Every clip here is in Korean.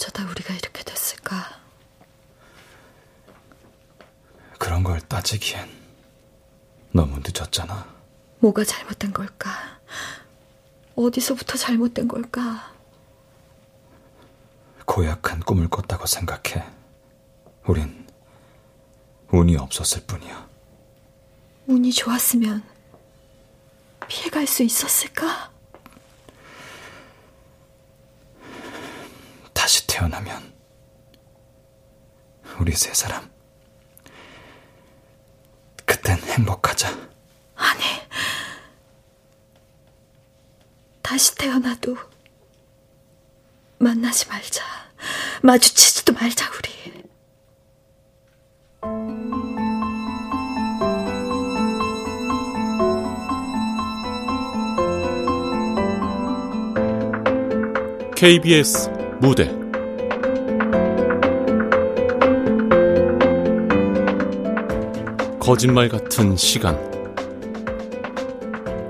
어쩌다 우리가 이렇게 됐을까? 그런 걸 따지기엔 너무 늦었잖아. 뭐가 잘못된 걸까? 어디서부터 잘못된 걸까? 고약한 꿈을 꿨다고 생각해. 우린 운이 없었을 뿐이야. 운이 좋았으면 피해갈 수 있었을까? 다시 태어나면 우리 세 사람 그땐 행복하자. 아니, 다시 태어나도 만나지 말자. 마주치지도 말자, 우리. KBS 무대 거짓말 같은 시간.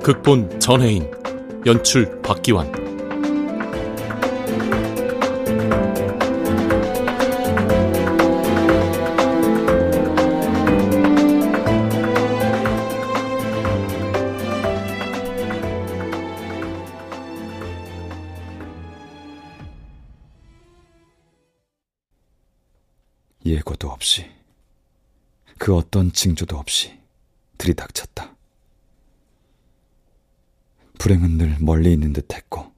극본 전혜인 연출 박기환. 예고도 없이 그 어떤 징조도 없이 들이닥쳤다. 불행은 늘 멀리 있는 듯 했고,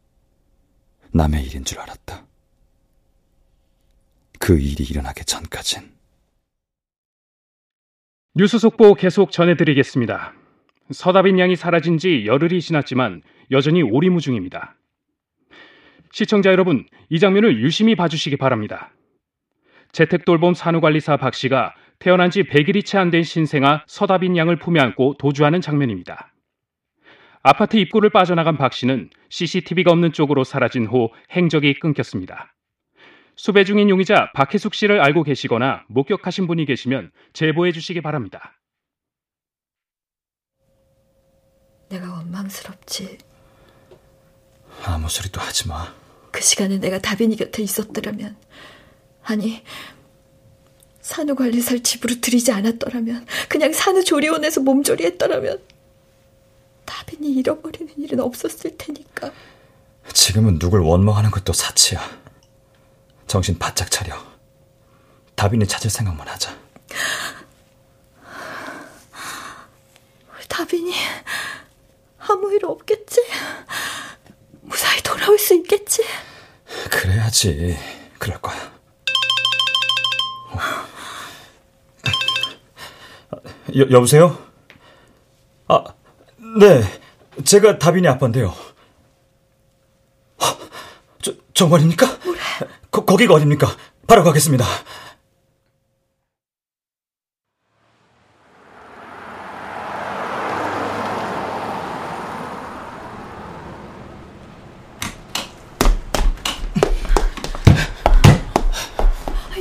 남의 일인 줄 알았다. 그 일이 일어나기 전까진. 뉴스 속보 계속 전해드리겠습니다. 서다빈 양이 사라진 지 열흘이 지났지만 여전히 오리무중입니다. 시청자 여러분, 이 장면을 유심히 봐주시기 바랍니다. 재택돌봄 산후관리사 박 씨가 태어난 지 100일이 채 안 된 신생아 서다빈 양을 품에 안고 도주하는 장면입니다. 아파트 입구를 빠져나간 박 씨는 CCTV가 없는 쪽으로 사라진 후 행적이 끊겼습니다. 수배 중인 용의자 박혜숙 씨를 알고 계시거나 목격하신 분이 계시면 제보해 주시기 바랍니다. 내가 원망스럽지. 아무 소리도 하지 마. 그 시간에 내가 다빈이 곁에 있었더라면, 아니, 산후관리사를 집으로 들이지 않았더라면, 그냥 산후조리원에서 몸조리했더라면, 다빈이 잃어버리는 일은 없었을 테니까. 지금은 누굴 원망하는 것도 사치야. 정신 바짝 차려. 다빈이 찾을 생각만 하자. 우리 다빈이 아무 일 없겠지? 무사히 돌아올 수 있겠지? 그래야지. 그럴 거야. 여, 여보세요? 아, 네. 제가 다빈이 아빠인데요. 저, 정말입니까? 거, 거기가 어딥니까? 바로 가겠습니다.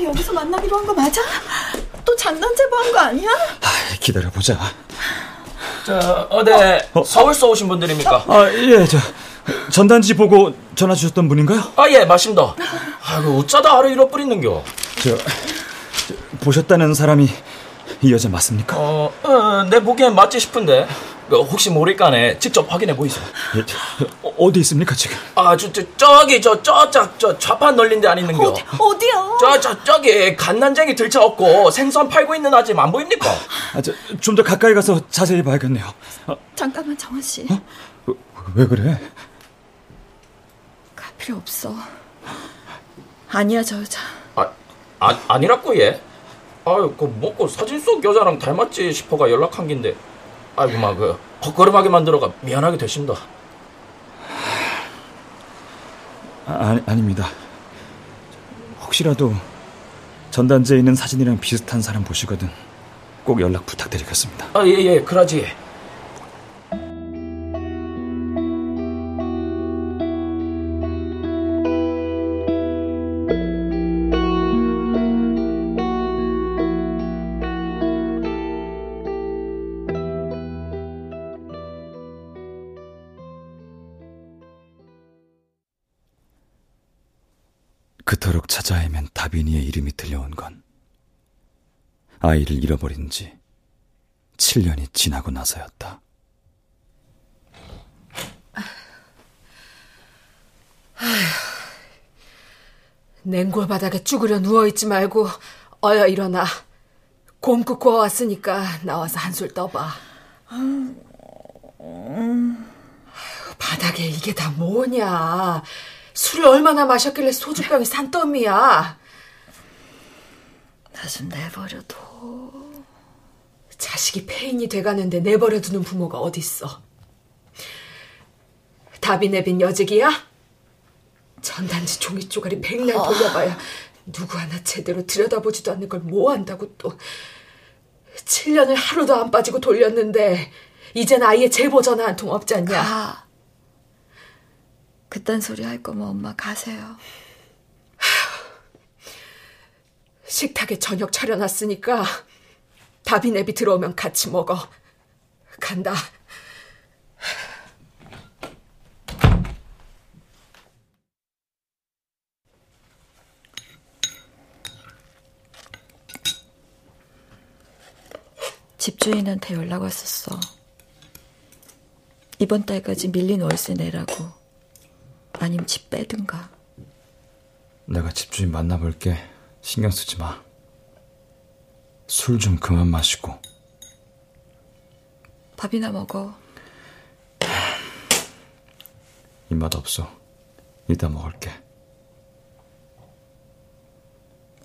여기서 만나기로 한 거 맞아? 또 장난 제보한 거 아니야? 아, 기다려보자. 저, 어디, 어? 서울서 오신 분들입니까? 아, 예, 저, 전단지 보고 전화 주셨던 분인가요? 아, 예, 맞습니다. 아이고, 어쩌다 하루 잃어버리는겨? 저, 저, 보셨다는 사람이 이 여자 맞습니까? 어, 어, 내 보기엔 맞지 싶은데. 그 혹시 모를까네 직접 확인해 보이세요. 예, 어, 어디 있습니까, 지금? 아, 저, 저, 저기, 저, 저, 저, 저, 좌판 널린 데 안 있는겨? 어디, 어디야? 저, 저, 저기, 갓난쟁이 들쳐 없고 생선 팔고 있는 아줌 안 보입니까? 아, 저, 좀더 가까이 가서 자세히 봐야겠네요. 아, 잠깐만, 정원 씨. 어? 왜, 왜 그래? 갈 필요 없어. 아니야, 저 여자. 아, 아 아니라고, 얘? 아유, 그, 뭐고 사진 속 여자랑 닮았지 싶어가 연락한 긴데. 아이고, 막, 그, 헛걸음하게 만들어가 미안하게 되신다. 아, 아니, 아닙니다. 혹시라도 전단지에 있는 사진이랑 비슷한 사람 보시거든 꼭 연락 부탁드리겠습니다. 아, 예, 예, 그러지. 그토록 찾아 헤맨 다빈이의 이름이 들려온 건 아이를 잃어버린 지 7년이 지나고 나서였다. 냉골 바닥에 쭈그려 누워있지 말고 어여 일어나. 곰국 구워왔으니까 나와서 한술 떠봐. 바닥에 이게 다 뭐냐. 술을 얼마나 마셨길래 소주병이 산더미야. 나 좀 내버려둬. 자식이 폐인이 돼가는데 내버려두는 부모가 어딨어. 답이 내빈 여직이야? 전단지 종이 쪼가리 백날 돌려봐야 누구 하나 제대로 들여다보지도 않는 걸 뭐 한다고 또. 7년을 하루도 안 빠지고 돌렸는데 이젠 아예 제보 전화 한 통 없지 않냐? 가. 그딴 소리 할 거면 엄마 가세요. 식탁에 저녁 차려놨으니까 다비네비 들어오면 같이 먹어. 간다. 집주인한테 연락 왔었어. 이번 달까지 밀린 월세 내라고. 아님 집 빼든가. 내가 집주인 만나볼게. 신경 쓰지 마. 술 좀 그만 마시고. 밥이나 먹어. 입맛 없어. 이따 먹을게.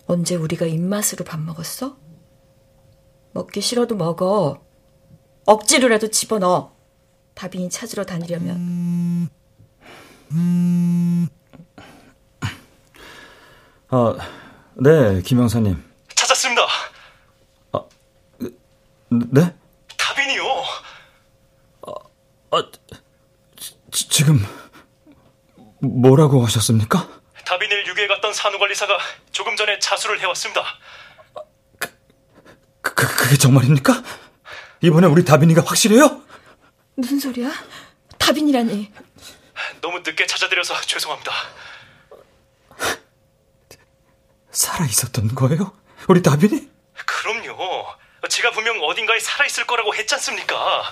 언제 우리가 입맛으로 밥 먹었어? 먹기 싫어도 먹어. 억지로라도 집어넣어. 다빈이 찾으러 다니려면. 아, 네, 김영사님. 찾았습니다. 네? 다빈이요. 아, 지, 지금 뭐라고 하셨습니까? 다빈이를 유괴해 갔던 산후관리사가 조금 전에 자수를 해왔습니다. 그, 그, 그게 정말입니까? 이번에 우리 다빈이가 확실해요? 무슨 소리야? 다빈이라니. 너무 늦게 찾아드려서 죄송합니다. 살아 있었던 거예요? 우리 다빈이? 그럼요. 제가 분명 어딘가에 살아 있을 거라고 했지 않습니까?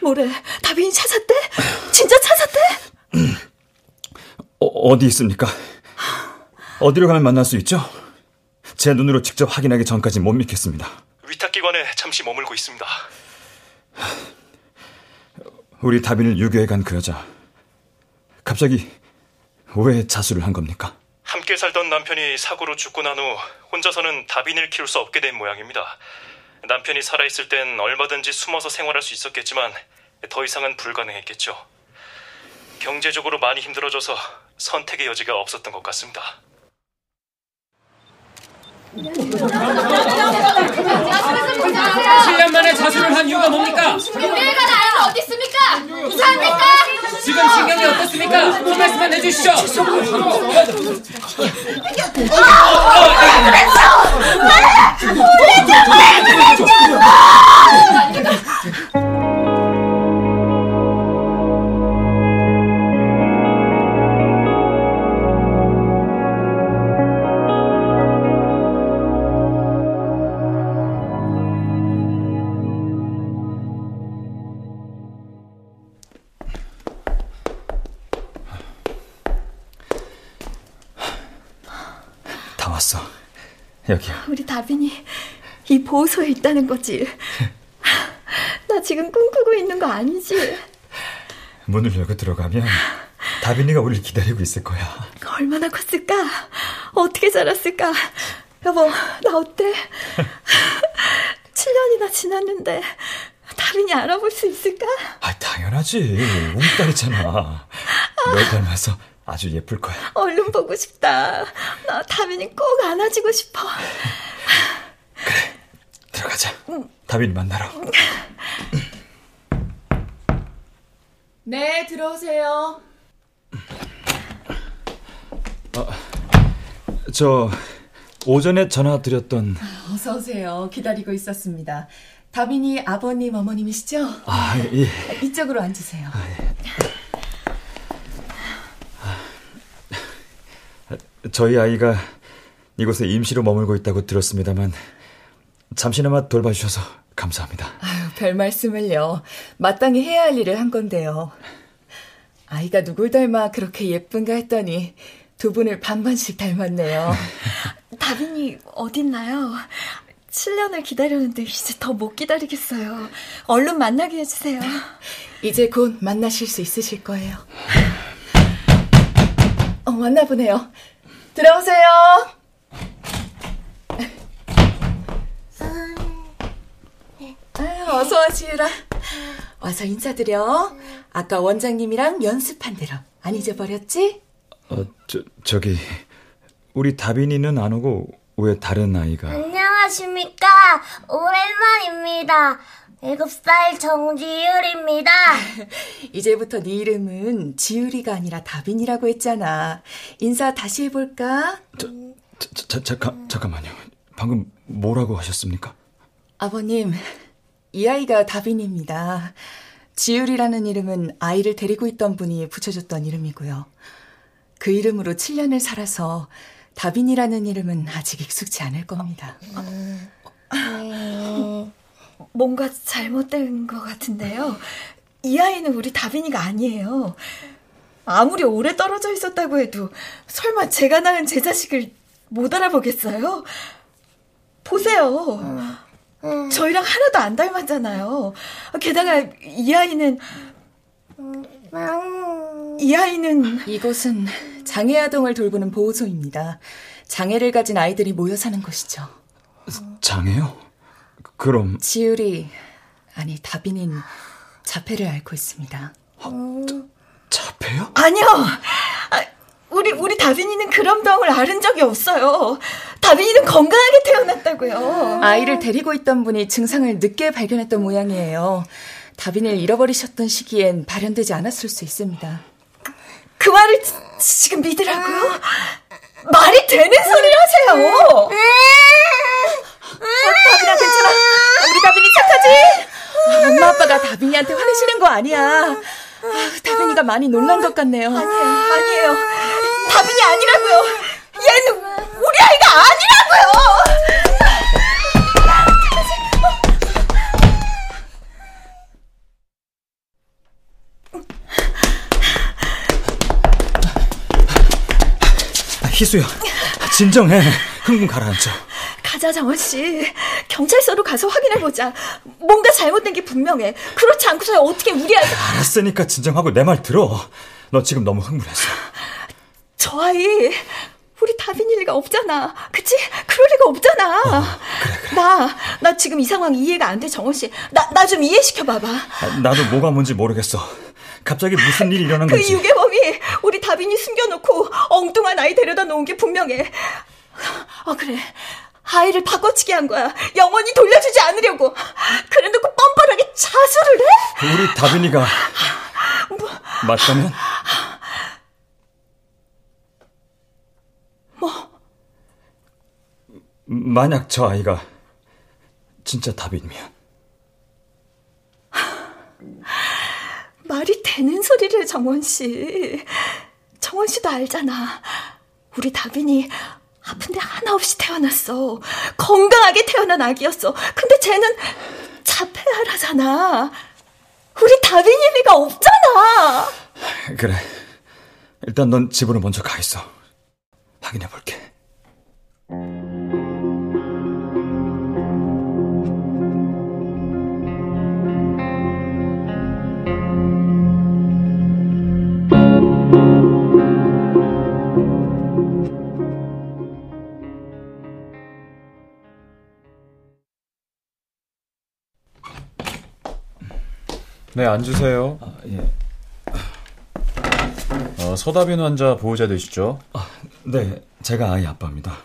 뭐래? 다빈이 찾았대? 진짜 찾았대? 어, 어디 있습니까? 어디로 가면 만날 수 있죠? 제 눈으로 직접 확인하기 전까지 못 믿겠습니다. 위탁기관에 잠시 머물고 있습니다. 우리 다빈을 유교해 간 그 여자. 갑자기 왜 자수를 한 겁니까? 함께 살던 남편이 사고로 죽고 난 후 혼자서는 다빈을 키울 수 없게 된 모양입니다. 남편이 살아있을 땐 얼마든지 숨어서 생활할 수 있었겠지만 더 이상은 불가능했겠죠. 경제적으로 많이 힘들어져서 선택의 여지가 없었던 것 같습니다. 7년 만에 자수를 한 이유가 뭡니까? 어디 있습니까? 이상합니까? 지금 신경이 어떻습니까? 한 말씀만 해주시죠. 다 여기야. 우리 다빈이 이 보호소에 있다는 거지. 나 지금 꿈꾸고 있는 거 아니지? 문을 열고 들어가면 다빈이가 우리를 기다리고 있을 거야. 얼마나 컸을까? 어떻게 자랐을까? 여보, 나 어때? 7년이나 지났는데 다빈이 알아볼 수 있을까? 아, 당연하지. 우리 딸이잖아. 널 닮아서 아주 예쁠 거야. 얼른 보고 싶다. 나 다빈이 꼭 안아주고 싶어. 들어가자. 다빈이 만나러. 네, 들어오세요. 저 오전에 전화 드렸던 어서 오세요. 기다리고 있었습니다. 다빈이 아버님, 어머님이시죠? 아, 예. 이쪽으로 앉으세요. 저희 아이가 이곳에 임시로 머물고 있다고 들었습니다만 잠시나마 돌봐주셔서 감사합니다. 아유, 별 말씀을요. 마땅히 해야 할 일을 한 건데요. 아이가 누굴 닮아 그렇게 예쁜가 했더니 두 분을 반반씩 닮았네요. 다빈이 어딨나요? 7년을 기다렸는데 이제 더 못 기다리겠어요. 얼른 만나게 해주세요. 이제 곧 만나실 수 있으실 거예요. 어, 만나보네요. 들어오세요. 아유, 어서 와, 지유라. 와서 인사드려. 아까 원장님이랑 연습한 대로 안 잊어버렸지? 어, 저, 저기, 우리 다빈이는 안 오고 왜 다른 아이가? 안녕하십니까. 오랜만입니다. 7살 정지율입니다. 이제부터 네 이름은 지율이가 아니라 다빈이라고 했잖아. 인사 다시 해볼까? 저, 저, 저, 잠깐, 잠깐만요. 방금 뭐라고 하셨습니까? 아버님, 이 아이가 다빈입니다. 지율이라는 이름은 아이를 데리고 있던 분이 붙여줬던 이름이고요. 그 이름으로 7년을 살아서 다빈이라는 이름은 아직 익숙치 않을 겁니다. 음, 뭔가 잘못된 것 같은데요. 이 아이는 우리 다빈이가 아니에요. 아무리 오래 떨어져 있었다고 해도 설마 제가 낳은 제 자식을 못 알아보겠어요? 보세요. 저희랑 하나도 안 닮았잖아요. 게다가 이 아이는 이 아이는 이곳은 장애 아동을 돌보는 보호소입니다. 장애를 가진 아이들이 모여 사는 곳이죠. 장애요? 그럼 지율이 아니 다빈인 자폐를 앓고 있습니다. 자폐요? 아니요. 아, 우리 우리 다빈이는 그런 병을 앓은 적이 없어요. 다빈이는 건강하게 태어났다고요. 아이를 데리고 있던 분이 증상을 늦게 발견했던 모양이에요. 다빈이를 잃어버리셨던 시기엔 발현되지 않았을 수 있습니다. 그 말을 지, 지금 믿으라고요? 말이 되는 소리를 하세요. 아, 다빈아 괜찮아. 우리 다빈이 착하지? 엄마 아빠가 다빈이한테 화내시는 거 아니야. 아, 다빈이가 많이 놀란 것 같네요. 아니에요, 아니에요. 다빈이 아니라고요. 얘는 우리 아이가 아니라고요. 희수야, 진정해. 흥분 가라앉혀. 가자, 정원 씨. 경찰서로 가서 확인해 보자. 뭔가 잘못된 게 분명해. 그렇지 않고서 어떻게 우리 아이 알았으니까 진정하고 내 말 들어. 너 지금 너무 흥분했어. 저 아이 우리 다빈일 리가 없잖아. 그치? 그럴 리가 없잖아. 어, 그래, 그래. 나, 나 지금 이 상황 이해가 안 돼, 정원 씨. 나, 나 좀 이해시켜 봐봐. 아, 나도 뭐가 뭔지 모르겠어. 갑자기 무슨 일이 일어난 그 건지. 유괴범이 우리 다빈이 숨겨놓고 엉뚱한 아이 데려다 놓은 게 분명해. 어, 그래. 아이를 바꿔치기 한 거야. 영원히 돌려주지 않으려고. 그래놓고 뻔뻔하게 자수를 해? 우리 다빈이가 뭐, 맞다면? 뭐? 만약 저 아이가 진짜 다빈이면 말이 되는 소리를 정원 씨. 정원 씨도 알잖아. 우리 다빈이 아픈데 하나 없이 태어났어. 건강하게 태어난 아기였어. 근데 쟤는 자폐아라잖아. 우리 다빈일 리가 없잖아. 그래. 일단 넌 집으로 먼저 가 있어. 확인해 볼게. 네, 앉으세요. 아, 예. 어, 서다빈 환자 보호자 되시죠? 아, 네, 제가 아이 아빠입니다.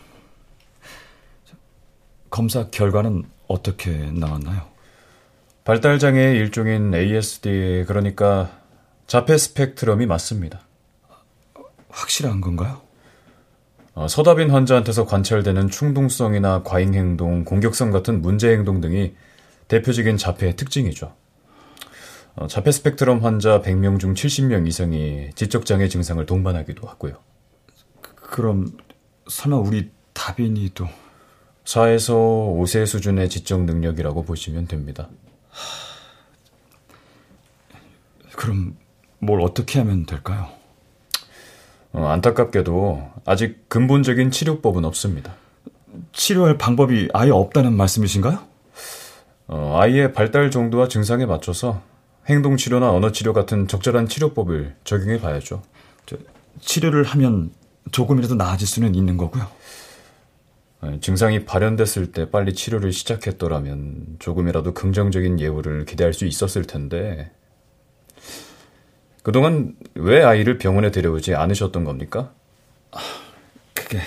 검사 결과는 어떻게 나왔나요? 발달 장애의 일종인 ASD, 그러니까 자폐 스펙트럼이 맞습니다. 확실한 건가요? 어, 서다빈 환자한테서 관찰되는 충동성이나 과잉 행동, 공격성 같은 문제 행동 등이 대표적인 자폐의 특징이죠. 어, 자폐 스펙트럼 환자 100명 중 70명 이상이 지적장애 증상을 동반하기도 하고요. 그럼 설마 우리 다빈이도 4에서 5세 수준의 지적 능력이라고 보시면 됩니다. 그럼 뭘 어떻게 하면 될까요? 어, 안타깝게도 아직 근본적인 치료법은 없습니다. 치료할 방법이 아예 없다는 말씀이신가요? 어, 아이의 발달 정도와 증상에 맞춰서 행동 치료나 언어 치료 같은 적절한 치료법을 적용해 봐야죠. 치료를 하면 조금이라도 나아질 수는 있는 거고요. 어, 증상이 발현됐을 때 빨리 치료를 시작했더라면 조금이라도 긍정적인 예우를 기대할 수 있었을 텐데 그동안 왜 아이를 병원에 데려오지 않으셨던 겁니까? 그게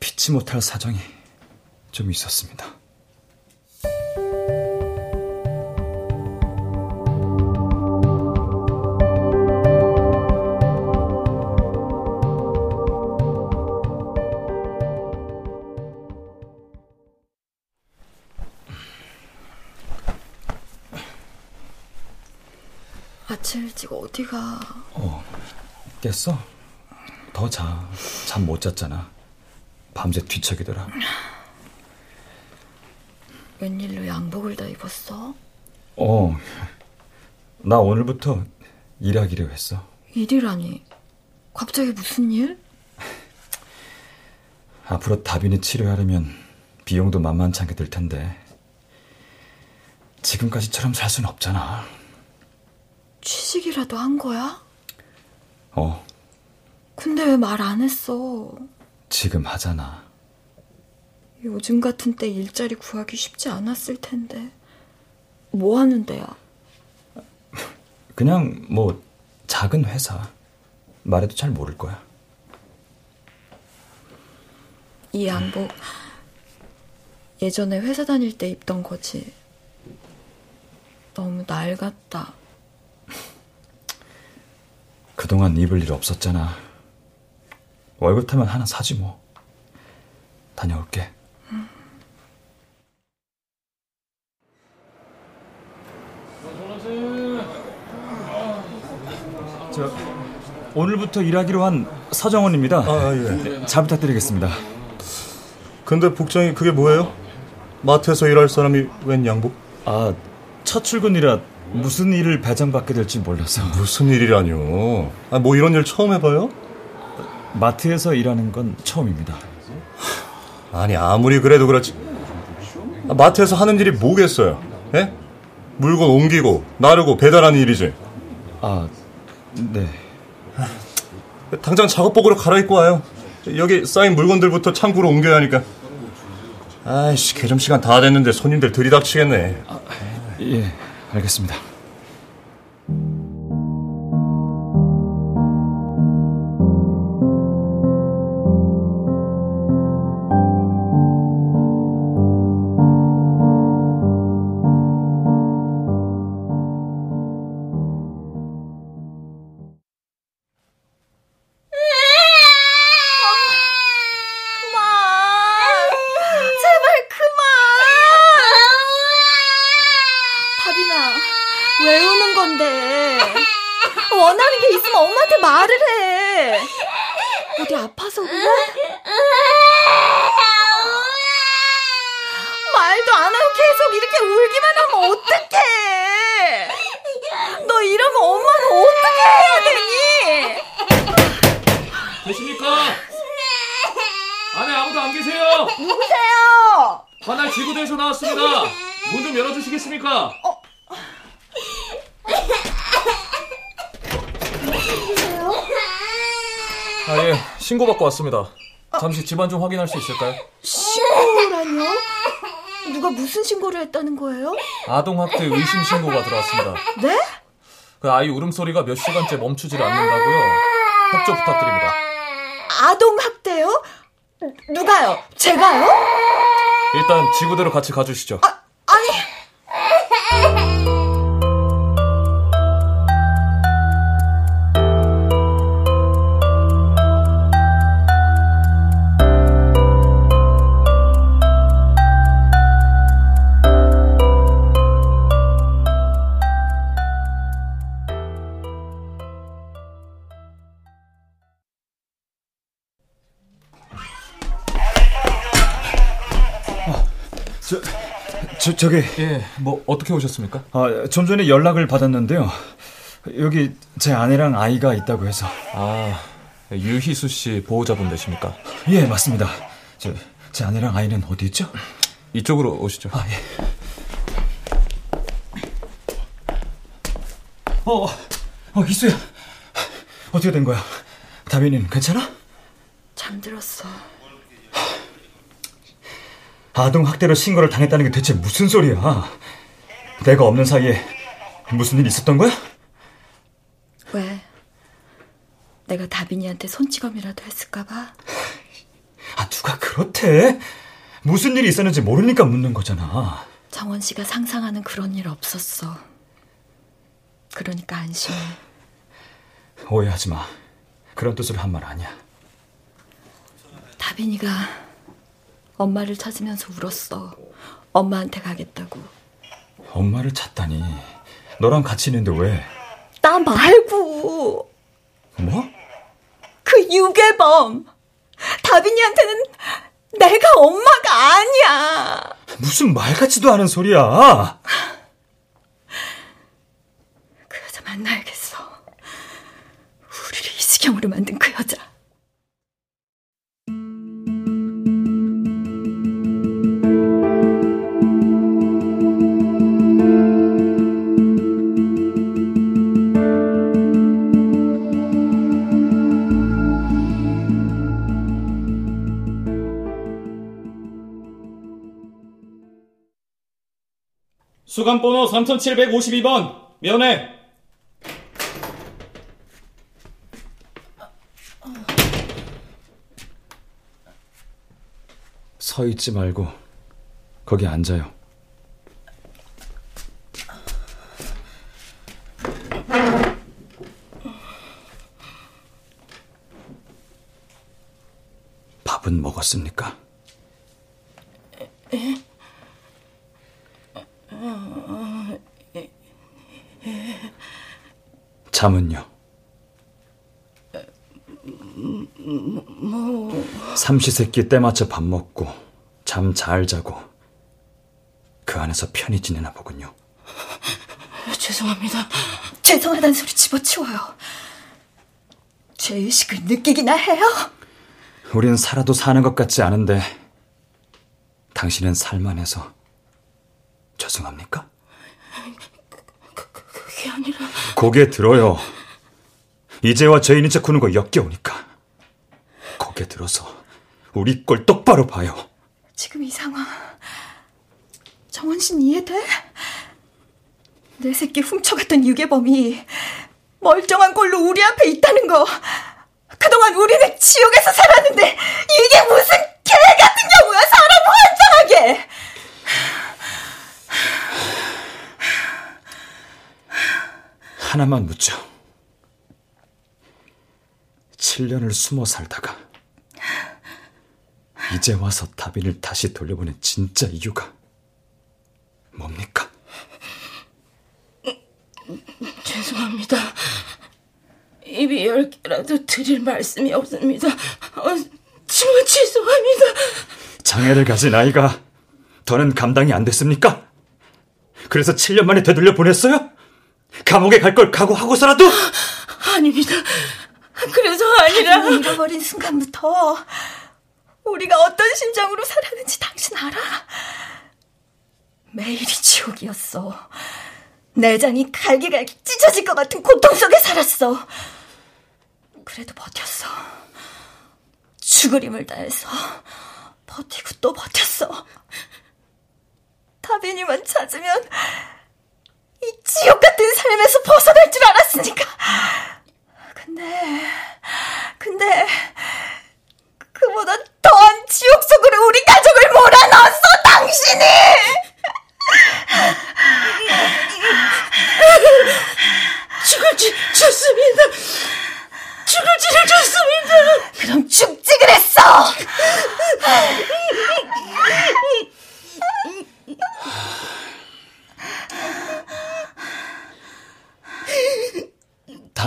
피치 못할 사정이 좀 있었습니다. 어디가? 어, 깼어? 더 자. 잠 못 잤잖아. 밤새 뒤척이더라. 웬일로 양복을 다 입었어? 어, 나 오늘부터 일하기로 했어. 일이라니. 갑자기 무슨 일? 앞으로 다빈이 치료하려면 비용도 만만치 않게 들 텐데 지금까지처럼 살 순 없잖아. 취직이라도 한 거야? 어, 근데 왜 말 안 했어? 지금 하잖아. 요즘 같은 때 일자리 구하기 쉽지 않았을 텐데. 뭐 하는 데야? 그냥 뭐 작은 회사. 말해도 잘 모를 거야. 이 양복 예전에 회사 다닐 때 입던 거지. 너무 낡았다. 그동안 입을 일 없었잖아. 월급 타면 하나 사지 뭐. 다녀올게. 저 오늘부터 일하기로 한 서정원입니다. 아, 예. 잘 부탁드리겠습니다. 근데 복장이 그게 뭐예요? 마트에서 일할 사람이 웬 양복? 아, 첫 출근이라 무슨 일을 배정받게 될지 몰라서. 무슨 일이라뇨? 아, 뭐 이런 일 처음 해봐요? 마트에서 일하는 건 처음입니다. 아니 아무리 그래도 그렇지. 아, 마트에서 하는 일이 뭐겠어요? 예? 물건 옮기고 나르고 배달하는 일이지. 아, 네. 당장 작업복으로 갈아입고 와요. 여기 쌓인 물건들부터 창고로 옮겨야 하니까. 아이씨, 개점 시간 다 됐는데 손님들 들이닥치겠네. 아, 예, 알겠습니다. 원하는 게 있으면 엄마한테 말을 해. 어디 아파서 그래? 말도 안 하고 계속 이렇게 울기만 하면 어떡해? 너 이러면 엄마는 어떻게 해야 되니? 계십니까? 안에 아무도 안 계세요? 누구세요? 관할 지구대에서 나왔습니다. 문 좀 열어주시겠습니까? 아, 예. 신고받고 왔습니다. 잠시 집안 좀 확인할 수 있을까요? 신고라뇨? 누가 무슨 신고를 했다는 거예요? 아동학대 의심 신고가 들어왔습니다. 네? 그 아이 울음소리가 몇 시간째 멈추질 않는다고요. 협조 부탁드립니다. 아동 학대요? 누가요? 제가요? 일단 지구대로 같이 가주시죠. 아니. 저, 저기. 예, 뭐, 어떻게 오셨습니까? 아, 좀 전에 연락을 받았는데요. 여기 제 아내랑 아이가 있다고 해서. 아, 유희수 씨 보호자분 되십니까? 예, 맞습니다. 저, 제 아내랑 아이는 어디 있죠? 이쪽으로 오시죠. 아, 예. 어, 어, 희수야. 어떻게 된 거야? 다빈이는 괜찮아? 잠들었어. 아동 학대로 신고를 당했다는 게 대체 무슨 소리야? 내가 없는 사이에 무슨 일 있었던 거야? 왜? 내가 다빈이한테 손찌검이라도 했을까봐? 아, 누가 그렇대? 무슨 일이 있었는지 모르니까 묻는 거잖아. 정원 씨가 상상하는 그런 일 없었어. 그러니까 안심해. 오해하지 마. 그런 뜻으로 한 말 아니야. 다빈이가 엄마를 찾으면서 울었어. 엄마한테 가겠다고. 엄마를 찾다니. 너랑 같이 있는데 왜? 나 말고. 뭐? 그 유괴범. 다빈이한테는 내가 엄마가 아니야. 무슨 말 같지도 않은 소리야. 그 여자 만나야겠어. 우리를 이 지경으로 만든 그 여자. 수감번호 3752번 면회 서 있지 말고 거기 앉아요. 밥은 먹었습니까? 에? 잠은요? 뭐... 삼시세끼 때 맞춰 밥 먹고 잠 잘 자고 그 안에서 편히 지내나 보군요. 죄송합니다. 죄송하다는 소리 집어치워요. 죄의식을 느끼기나 해요? 우린 살아도 사는 것 같지 않은데 당신은 살만해서 죄송합니까? 그, 그게 아니라 고개 들어요. 이제와 죄인인 척 구는 거 역겨우니까. 고개 들어서 우리 꼴 똑바로 봐요. 지금 이 상황 정원 씨는 이해돼? 내 새끼 훔쳐갔던 유괴범이 멀쩡한 꼴로 우리 앞에 있다는 거 그동안 우리는 지옥에서 살았는데 이게 무슨 개 같은 경우야 사람 환장하게 하나만 묻죠. 7년을 숨어 살다가 이제 와서 다빈을 다시 돌려보낸 진짜 이유가 뭡니까? 죄송합니다. 입이 열 개라도 드릴 말씀이 없습니다. 어, 정말 죄송합니다. 장애를 가진 아이가 더는 감당이 안 됐습니까? 그래서 7년 만에 되돌려 보냈어요? 감옥에 갈 걸 각오하고서라도? 아닙니다. 그래서 아니라 잃어버린 순간부터 우리가 어떤 심정으로 살았는지 당신 알아? 매일이 지옥이었어. 내장이 갈기갈기 찢어질 것 같은 고통 속에 살았어. 그래도 버텼어. 죽을 힘을 다해서 버티고 또 버텼어. 다빈이만 찾으면 이 지옥 같은 삶에서 벗어날 줄 알았으니까. 근데, 근데, 그보다 더한 지옥 속으로 우리 가족을 몰아넣었어, 당신이! 죽을지 좋습니다. 죽을지를 좋습니다. 그럼 죽지 그랬어!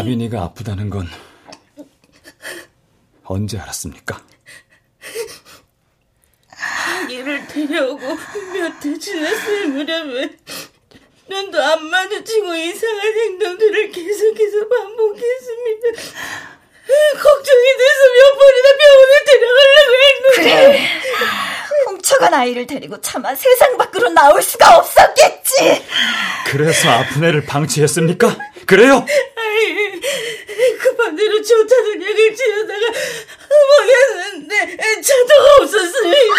다빈이가 아프다는 건 언제 알았습니까? 아이를 데려오고 몇 해 지났을 무렵에 눈도 안 마주치고 이상한 행동들을 계속해서 반복했습니다. 걱정이 돼서 몇 번이나 병원에 데려가려고 했는데 그래 훔쳐간 아이를 데리고 차마 세상 밖으로 나올 수가 없었겠지 그래서 아픈 애를 방치했습니까? 그래요? 아이 급한 대로 좋다는 약을 지어다가 먹였는데 차도가 없었습니다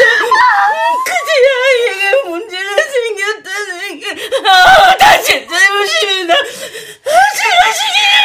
그제 아이에게 문제가 생겼다는 게 아 다제 잘못입니다. 제가 시키는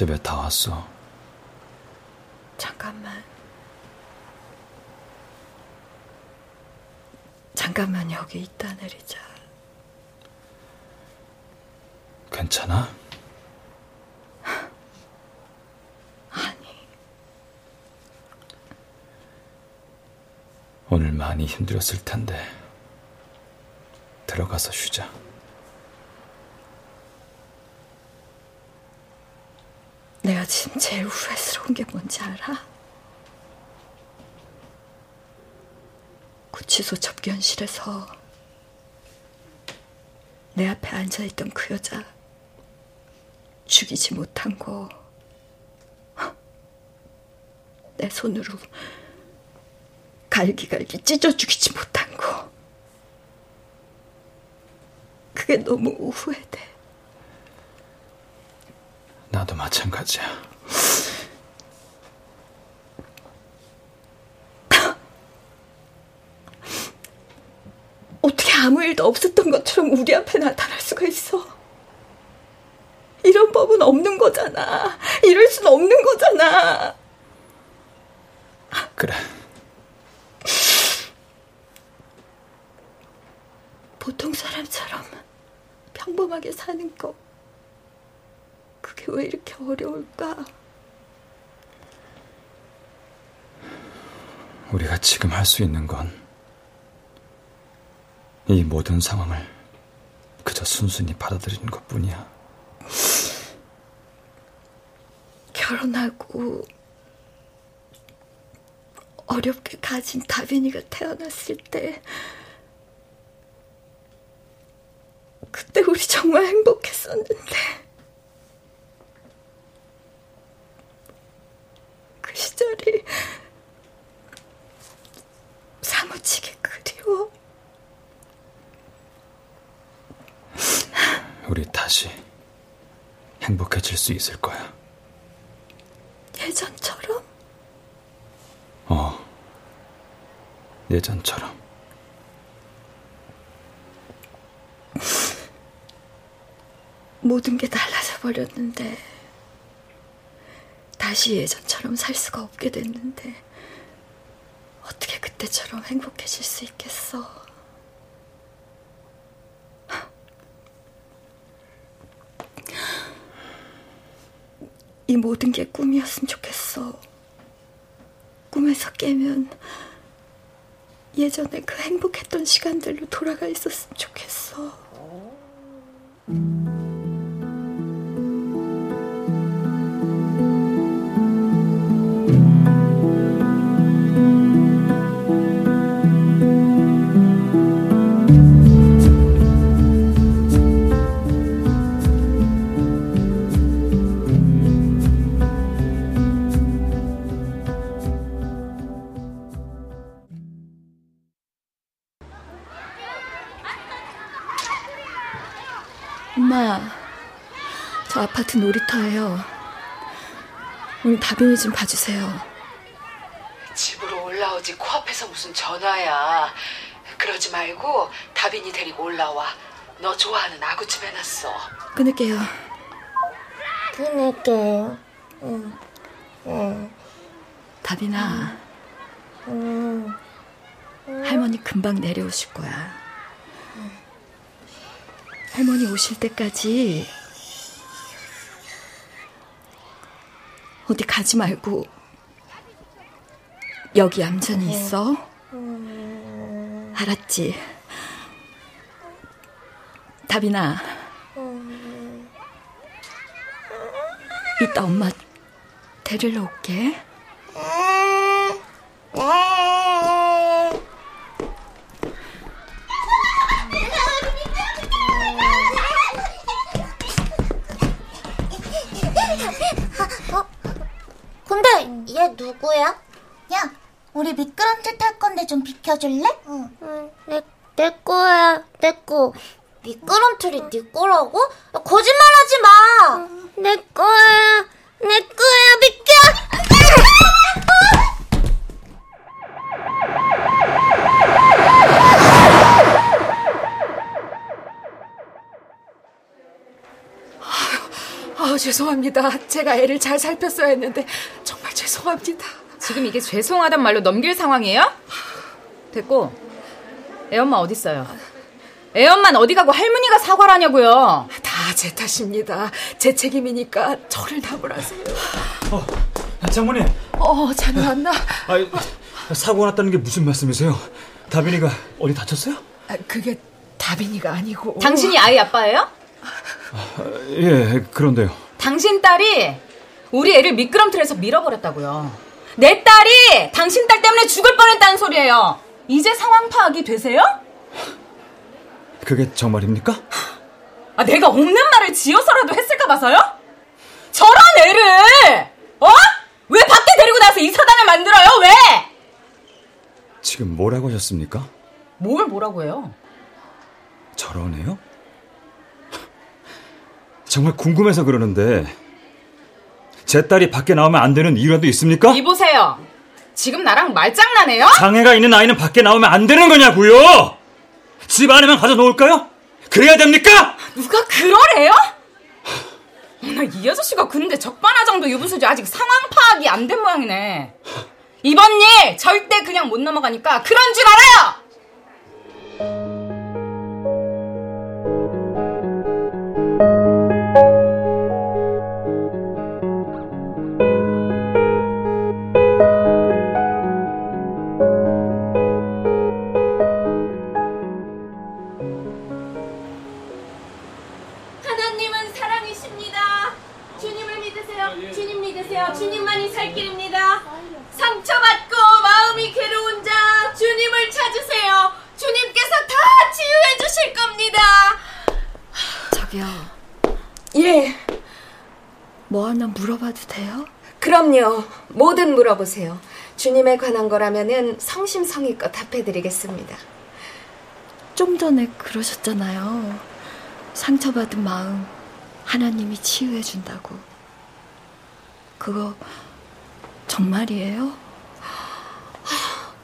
집에 다 왔어. 잠깐만. 잠깐만 여기 있다 내리자. 괜찮아? 아니. 오늘 많이 힘들었을 텐데. 들어가서 쉬자. 내가 지금 제일 후회스러운 게 뭔지 알아? 구치소 접견실에서 내 앞에 앉아있던 그 여자 죽이지 못한 거 내 손으로 갈기갈기 찢어 죽이지 못한 거 그게 너무 후회돼 나도 마찬가지야. 어떻게 아무 일도 없었던 것처럼 우리 앞에 나타날 수가 있어? 이런 법은 없는 거잖아. 이럴 순 없는 거잖아. 그래. 보통 사람처럼 평범하게 사는 거. 그게 왜 이렇게 어려울까? 우리가 지금 할 수 있는 건 이 모든 상황을 그저 순순히 받아들이는 것 뿐이야. 결혼하고 어렵게 가진 다빈이가 태어났을 때 그때 우리 정말 행복했었는데 시절이 사무치게 그리워. 우리 다시 행복해질 수 있을 거야. 예전처럼? 어. 예전처럼. 모든 게 달라져 버렸는데 다시 예전처럼 살 수가 없게 됐는데 어떻게 그때처럼 행복해질 수 있겠어? 이 모든 게 꿈이었으면 좋겠어. 꿈에서 깨면 예전에 그 행복했던 시간들로 돌아가 있었으면 좋겠어. 저 아파트 놀이터예요. 오늘 다빈이 좀 봐주세요. 집으로 올라오지 코앞에서 무슨 전화야. 그러지 말고 다빈이 데리고 올라와. 너 좋아하는 아구찜 해놨어. 끊을게요. 끊을게요. 응. 응. 다빈아, 할머니 금방 내려오실 거야. 할머니 오실 때까지 어디 가지 말고 여기 얌전히 있어. 알았지? 다빈아. 이따 엄마 데리러 올게. 근데 얘 누구야? 야, 우리 미끄럼틀 탈 건데 좀 비켜줄래? 응. 내, 내 거야, 내 거. 미끄럼틀이 네 거라고? 거짓말하지 마. 내 거야, 내 거야, 비켜. 아 죄송합니다. 제가 애를 잘 살폈어야 했는데 죄송합니다. 지금 이게 죄송하단 말로 넘길 상황이에요? 됐고 애엄마 어딨어요? 애엄마는 어디 가고 할머니가 사과를 하냐고요? 다 제 탓입니다. 제 책임이니까 저를 나무라세요. 어, 장모님. 어, 자네 왔나? 아, 사고 났다는 게 무슨 말씀이세요? 다빈이가 어디 다쳤어요? 아, 그게 다빈이가 아니고. 당신이 아이 아빠예요? 아, 예, 그런데요. 당신 딸이 우리 애를 미끄럼틀에서 밀어버렸다고요. 내 딸이 당신 딸 때문에 죽을 뻔했다는 소리예요. 이제 상황 파악이 되세요? 그게 정말입니까? 아, 내가 없는 말을 지어서라도 했을까 봐서요? 저런 애를 어? 왜 밖에 데리고 나서 이 사단을 만들어요? 왜? 지금 뭐라고 하셨습니까? 뭘 뭐라고 해요? 저런 애요? 정말 궁금해서 그러는데 제 딸이 밖에 나오면 안 되는 이유라도 있습니까? 이보세요. 지금 나랑 말장난해요? 장애가 있는 아이는 밖에 나오면 안 되는 거냐고요? 집 안에만 가져 놓을까요? 그래야 됩니까? 누가 그러래요? 어, 나이 아저씨가 근데 적반하장도 유부수지 아직 상황 파악이 안 된 모양이네. 이번 일 절대 그냥 못 넘어가니까 그런 줄 알아요! 물어보세요. 주님에 관한 거라면은 성심성의껏 답해드리겠습니다. 좀 전에 그러셨잖아요. 상처받은 마음 하나님이 치유해 준다고. 그거 정말이에요?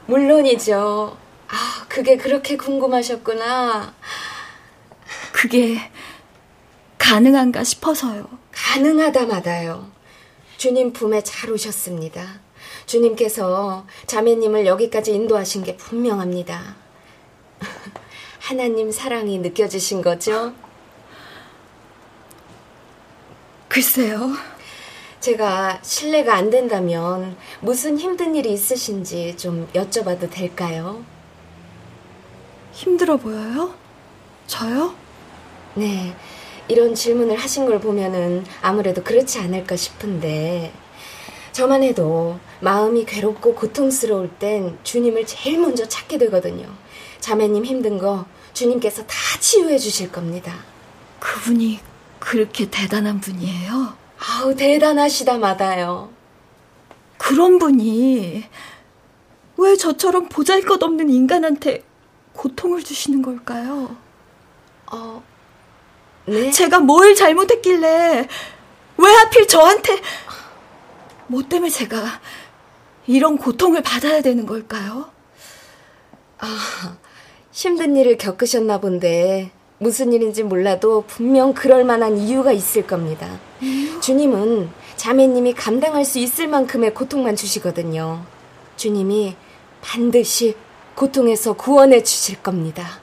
물론이죠. 아, 그게 그렇게 궁금하셨구나. 그게 가능한가 싶어서요. 가능하다마다요. 주님 품에 잘 오셨습니다. 주님께서 자매님을 여기까지 인도하신 게 분명합니다. 하나님 사랑이 느껴지신 거죠? 글쎄요. 제가 실례가 안 된다면 무슨 힘든 일이 있으신지 좀 여쭤봐도 될까요? 힘들어 보여요? 저요? 네. 이런 질문을 하신 걸 보면은 아무래도 그렇지 않을까 싶은데 저만 해도 마음이 괴롭고 고통스러울 땐 주님을 제일 먼저 찾게 되거든요. 자매님 힘든 거 주님께서 다 치유해 주실 겁니다. 그분이 그렇게 대단한 분이에요? 아우, 대단하시다 마다요. 그런 분이 왜 저처럼 보잘 것 없는 인간한테 고통을 주시는 걸까요? 어, 네? 제가 뭘 잘못했길래 왜 하필 저한테 뭐 때문에 제가 이런 고통을 받아야 되는 걸까요? 아, 힘든 일을 겪으셨나 본데 무슨 일인지 몰라도 분명 그럴 만한 이유가 있을 겁니다. 음. 주님은 자매님이 감당할 수 있을 만큼의 고통만 주시거든요. 주님이 반드시 고통에서 구원해 주실 겁니다.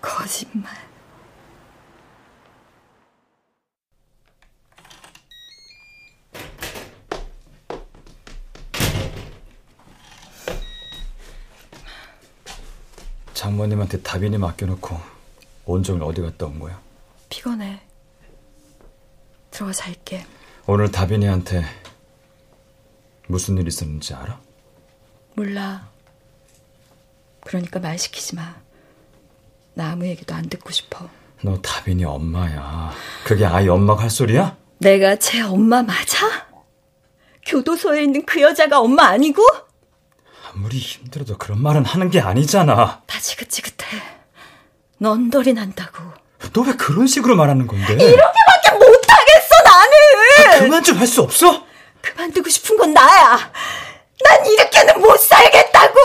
거짓말. 장모님한테 다빈이 맡겨놓고 온종일 어디 갔다 온 거야? 피곤해. 들어가 잘게. 오늘 다빈이한테 무슨 일 있었는지 알아? 몰라. 그러니까 말 시키지 마. 나 아무 얘기도 안 듣고 싶어. 너 다빈이 엄마야. 그게 아이 엄마가 할 소리야? 내가 제 엄마 맞아? 교도소에 있는 그 여자가 엄마 아니고? 아무리 힘들어도 그런 말은 하는 게 아니잖아. 다 지긋지긋해. 넌 덜이 난다고. 너 왜 그런 식으로 말하는 건데? 이렇게밖에 못하겠어, 나는! 아, 그만 좀 할 수 없어? 그만두고 싶은 건 나야. 난 이렇게는 못 살겠다고!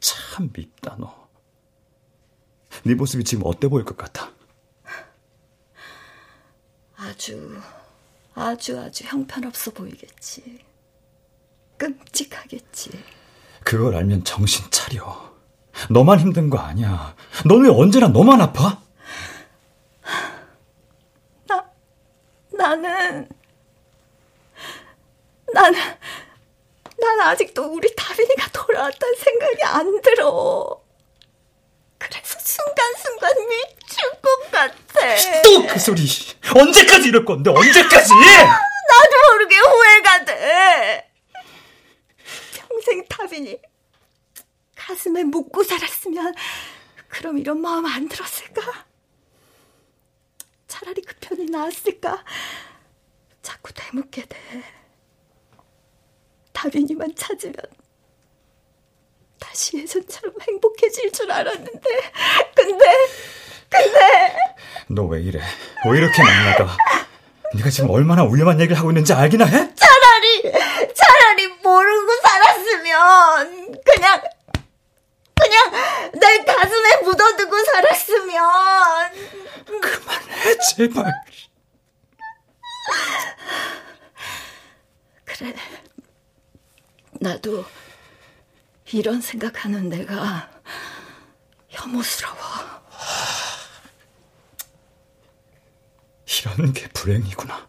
참 밉다, 너. 네 모습이 지금 어때 보일 것 같아? 아주, 아주 아주 형편없어 보이겠지. 끔찍하겠지. 그걸 알면 정신 차려. 너만 힘든 거 아니야. 넌 왜 언제나 너만 아파? 나, 나는, 나는, 난 아직도 우리 다빈이가 돌아왔다는 생각이 안 들어. 그래서 순간순간 미칠 것 같아. 또 그 소리. 언제까지 이럴 건데, 언제까지? 나도 모르게 후회가 돼. 평생 다빈이 가슴에 묻고 살았으면 그럼 이런 마음 안 들었을까? 차라리 그 편이 나았을까? 자꾸 되묻게 돼. 다빈이만 찾으면 다시 예전처럼 행복해질 줄 알았는데 근데 근데 너 왜 이래? 왜 이렇게 막나가? 네가 지금 얼마나 위험한 얘기를 하고 있는지 알기나 해? 차라리 차라리 모르고 살았으면 그냥 그냥 내 가슴에 묻어두고 살았으면. 그만해 제발. 그래. 나도 이런 생각하는 내가 혐오스러워. 이런 게 불행이구나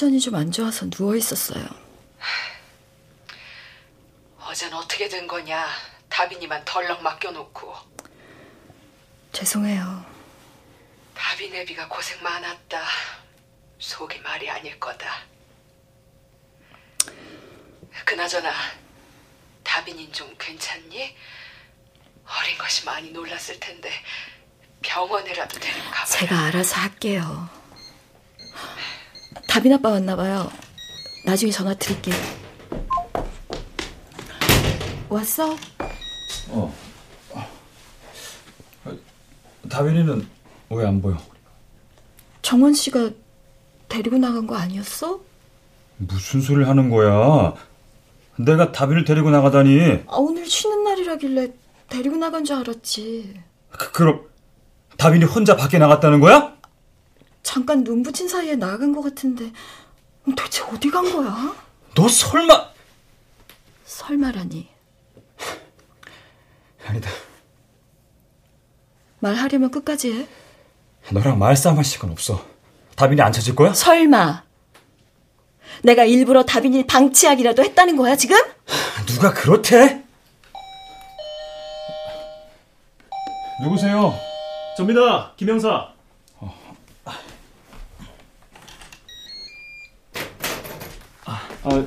컨디션이 좀 안 좋아서 누워 있었어요 어젠 어떻게 된 거냐? 다빈이만 덜렁 맡겨놓고 죄송해요 다빈애비가 고생 많았다. 속이 말이 아닐 거다. 그나저나 다빈인 좀 괜찮니? 어린 것이 많이 놀랐을 텐데 병원에라도 데리고 가봐. 제가 알아서 할게요 다빈 아빠 왔나 봐요 나중에 전화 드릴게요 왔어? 어 다빈이는 왜 안 보여? 정원 씨가 데리고 나간 거 아니었어? 무슨 소리를 하는 거야? 내가 다빈을 데리고 나가다니 아, 오늘 쉬는 날이라길래 데리고 나간 줄 알았지. 그, 그럼 다빈이 혼자 밖에 나갔다는 거야? 잠깐 눈 붙인 사이에 나간 것 같은데 도대체 어디 간 거야? 너 설마 설마라니. 아니다 말하려면 끝까지 해. 너랑 말싸움 할 시간 없어 다빈이 안 찾을 거야? 설마. 내가 일부러 다빈이 방치하기라도 했다는 거야, 지금? 누가 그렇대? 누구세요? 접니다, 김영사. 아,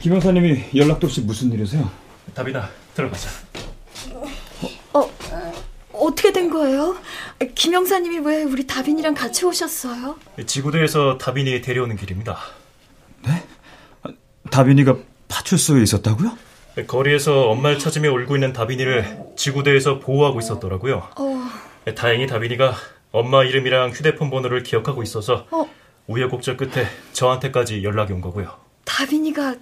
김 형사님이 연락도 없이 무슨 일이세요? 다빈아, 들어가자. 어, 어떻게 된 거예요? 김영사님이 왜 우리 다빈이랑 같이 오셨어요? 지구대에서 다빈이 데려오는 길입니다. 네? 다빈이가 파출소에 있었다고요? 거리에서 엄마를 찾으며 울고 있는 다빈이를 지구대에서 보호하고 있었더라고요. 어, 다행히 다빈이가 엄마 이름이랑 휴대폰 번호를 기억하고 있어서 어. 우여곡절 끝에 저한테까지 연락이 온 거고요. 다빈이가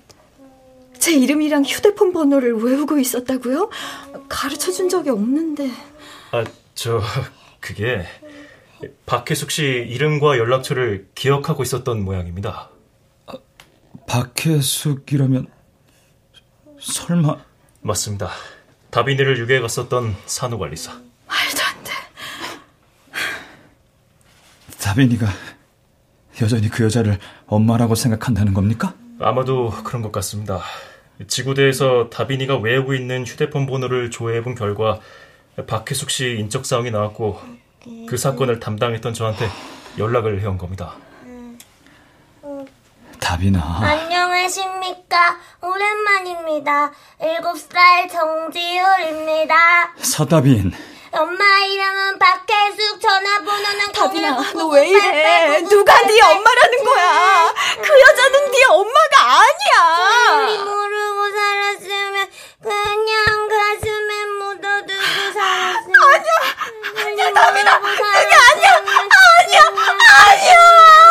제 이름이랑 휴대폰 번호를 외우고 있었다고요? 가르쳐 준 적이 없는데. 아, 저 그게 박혜숙 씨 이름과 연락처를 기억하고 있었던 모양입니다. 박혜숙이라면 설마 맞습니다. 다빈이를 유괴해 갔었던 산후관리사. 말도 안 돼. 다빈이가 여전히 그 여자를 엄마라고 생각한다는 겁니까? 아마도 그런 것 같습니다. 지구대에서 다빈이가 외우고 있는 휴대폰 번호를 조회해본 결과 박혜숙 씨 인적 사항이 나왔고 그 사건을 담당했던 저한테 연락을 해온 겁니다. 다빈아. 안녕하십니까. 오랜만입니다. 일곱 살 정지율입니다. 서다빈. 엄마 이름은 박혜숙, 전화번호는 다빈아, 너 왜 이래? 누가 네 엄마라는 거야? 그 여자는 네 엄마가 아니야. 우리 모르고 살았으면 그냥 가슴에 묻어두고 살았으면 아니야, 아니야, 다빈아, 그게 아니야, 아니야, 아니야.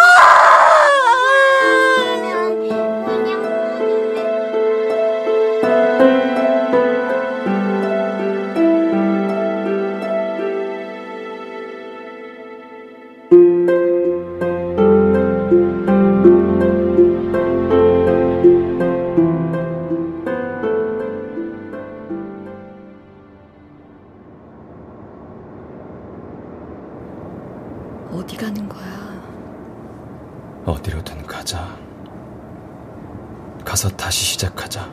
가자. 가서 다시 시작하자.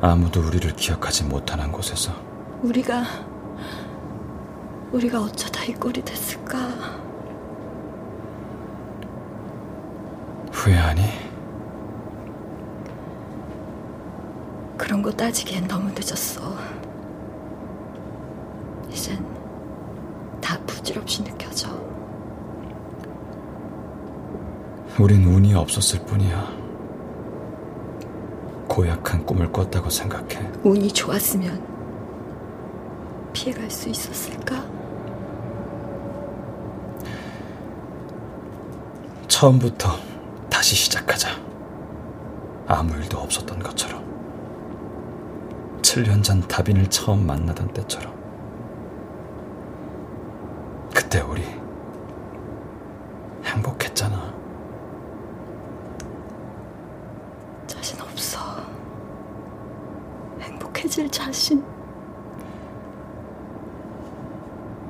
아무도 우리를 기억하지 못하는 곳에서 우리가 우리가 어쩌다 이 꼴이 됐을까? 후회하니? 그런 거 따지기엔 너무 늦었어. 이젠 다 부질없이 느껴져. 우린 운이 없었을 뿐이야. 고약한 꿈을 꿨다고 생각해. 운이 좋았으면 피해갈 수 있었을까? 처음부터 다시 시작하자. 아무 일도 없었던 것처럼. 7년 전 다빈을 처음 만나던 때처럼. 그때 우리 행복했잖아. 자신 없어. 행복해질 자신.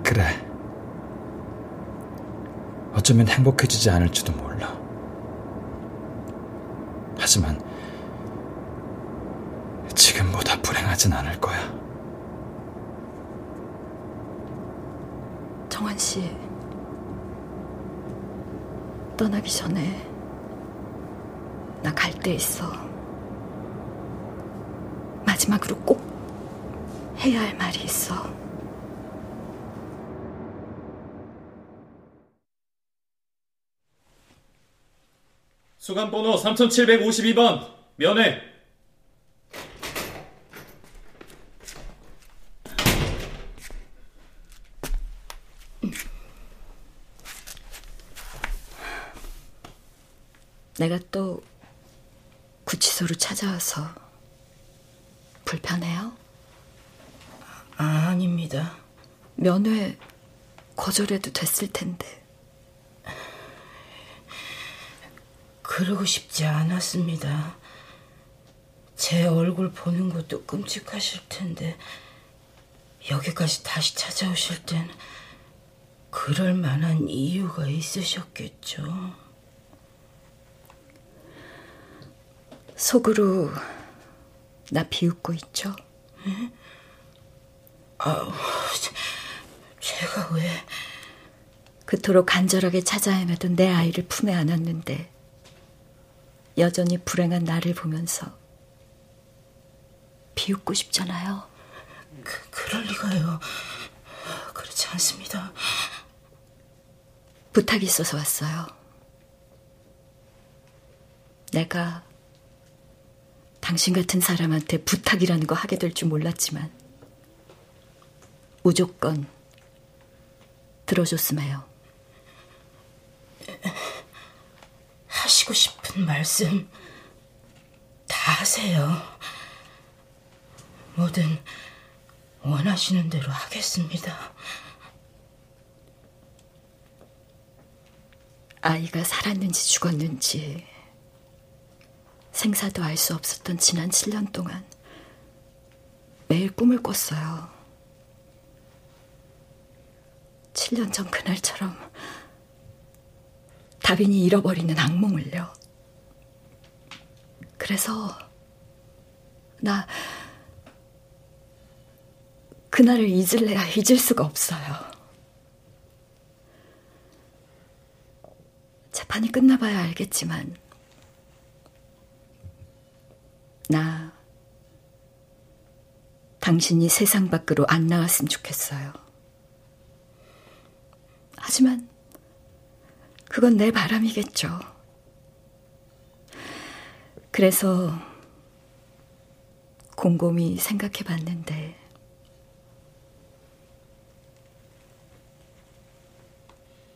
그래. 어쩌면 행복해지지 않을지도 몰라. 하지만 지금보다 불행하진 않을 거야. 정환 씨. 떠나기 전에 나 갈 데 있어. 마지막으로 꼭 해야 할 말이 있어. 수감 번호 3752번 면회 내가 또 구치소로 찾아와서 불편해요? 아, 아닙니다. 면회 거절해도 됐을 텐데. 그러고 싶지 않았습니다. 제 얼굴 보는 것도 끔찍하실 텐데 여기까지 다시 찾아오실 땐 그럴 만한 이유가 있으셨겠죠. 속으로 나 비웃고 있죠? 에? 아, 제가 왜? 그토록 간절하게 찾아 헤매던 내 아이를 품에 안았는데 여전히 불행한 나를 보면서 비웃고 싶잖아요. 그, 그럴 리가요. 그럴 않습니다. 부탁이 있어서 왔어요. 내가 당신 같은 사람한테 부탁이라는 거 하게 될 줄 몰랐지만 무조건 들어줬음 해요. 하시고 싶은 말씀 다 하세요. 뭐든 원하시는 대로 하겠습니다. 아이가 살았는지 죽었는지 생사도 알 수 없었던 지난 7년 동안 매일 꿈을 꿨어요. 7년 전 그날처럼 다빈이 잃어버리는 악몽을요. 그래서 나 그날을 잊을래야 잊을 수가 없어요. 재판이 끝나봐야 알겠지만 나 당신이 세상 밖으로 안 나왔으면 좋겠어요. 하지만 그건 내 바람이겠죠. 그래서 곰곰이 생각해 봤는데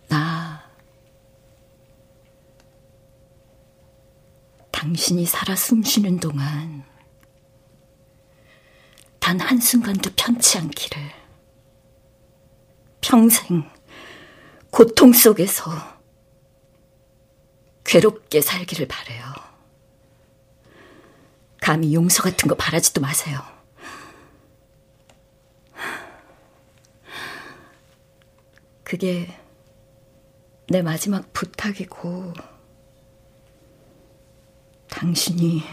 나 당신이 살아 숨쉬는 동안 단 한순간도 편치 않기를 평생 고통 속에서 괴롭게 살기를 바래요. 감히 용서 같은 거 바라지도 마세요. 그게 내 마지막 부탁이고, 당신이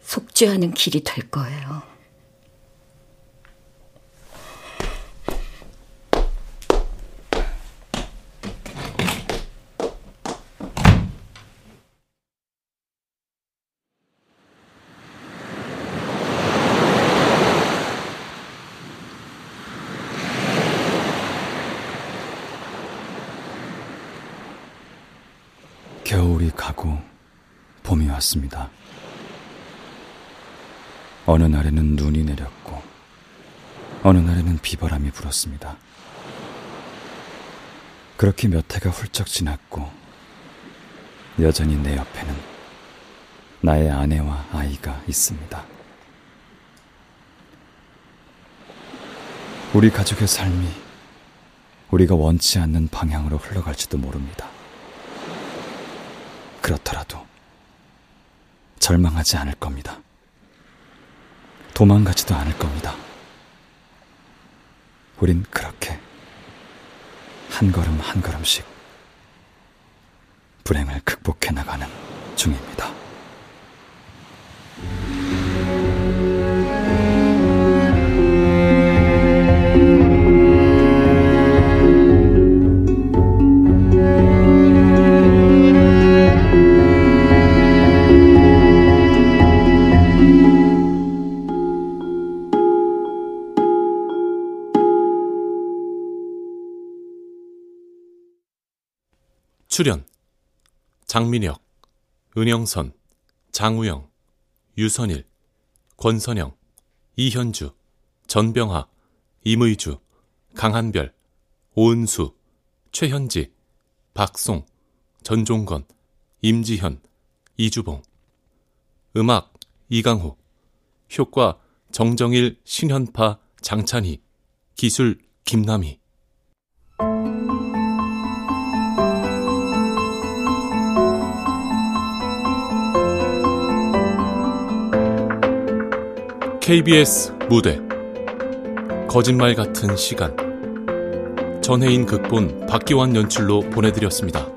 속죄하는 길이 될 거예요. 겨울이 가고 봄이 왔습니다. 어느 날에는 눈이 내렸고, 어느 날에는 비바람이 불었습니다. 그렇게 몇 해가 훌쩍 지났고, 여전히 내 옆에는 나의 아내와 아이가 있습니다. 우리 가족의 삶이 우리가 원치 않는 방향으로 흘러갈지도 모릅니다. 그렇더라도 절망하지 않을 겁니다. 도망가지도 않을 겁니다. 우린 그렇게 한 걸음 한 걸음씩 불행을 극복해 나가는 중입니다. 출연 장민혁, 은영선, 장우영, 유선일, 권선영, 이현주, 전병하, 임의주, 강한별, 오은수, 최현지, 박송, 전종건, 임지현, 이주봉. 음악 이강호. 효과 정정일, 신현파, 장찬희. 기술 김남희 KBS 무대 거짓말 같은 시간 전혜인 극본 박기환 연출로 보내드렸습니다.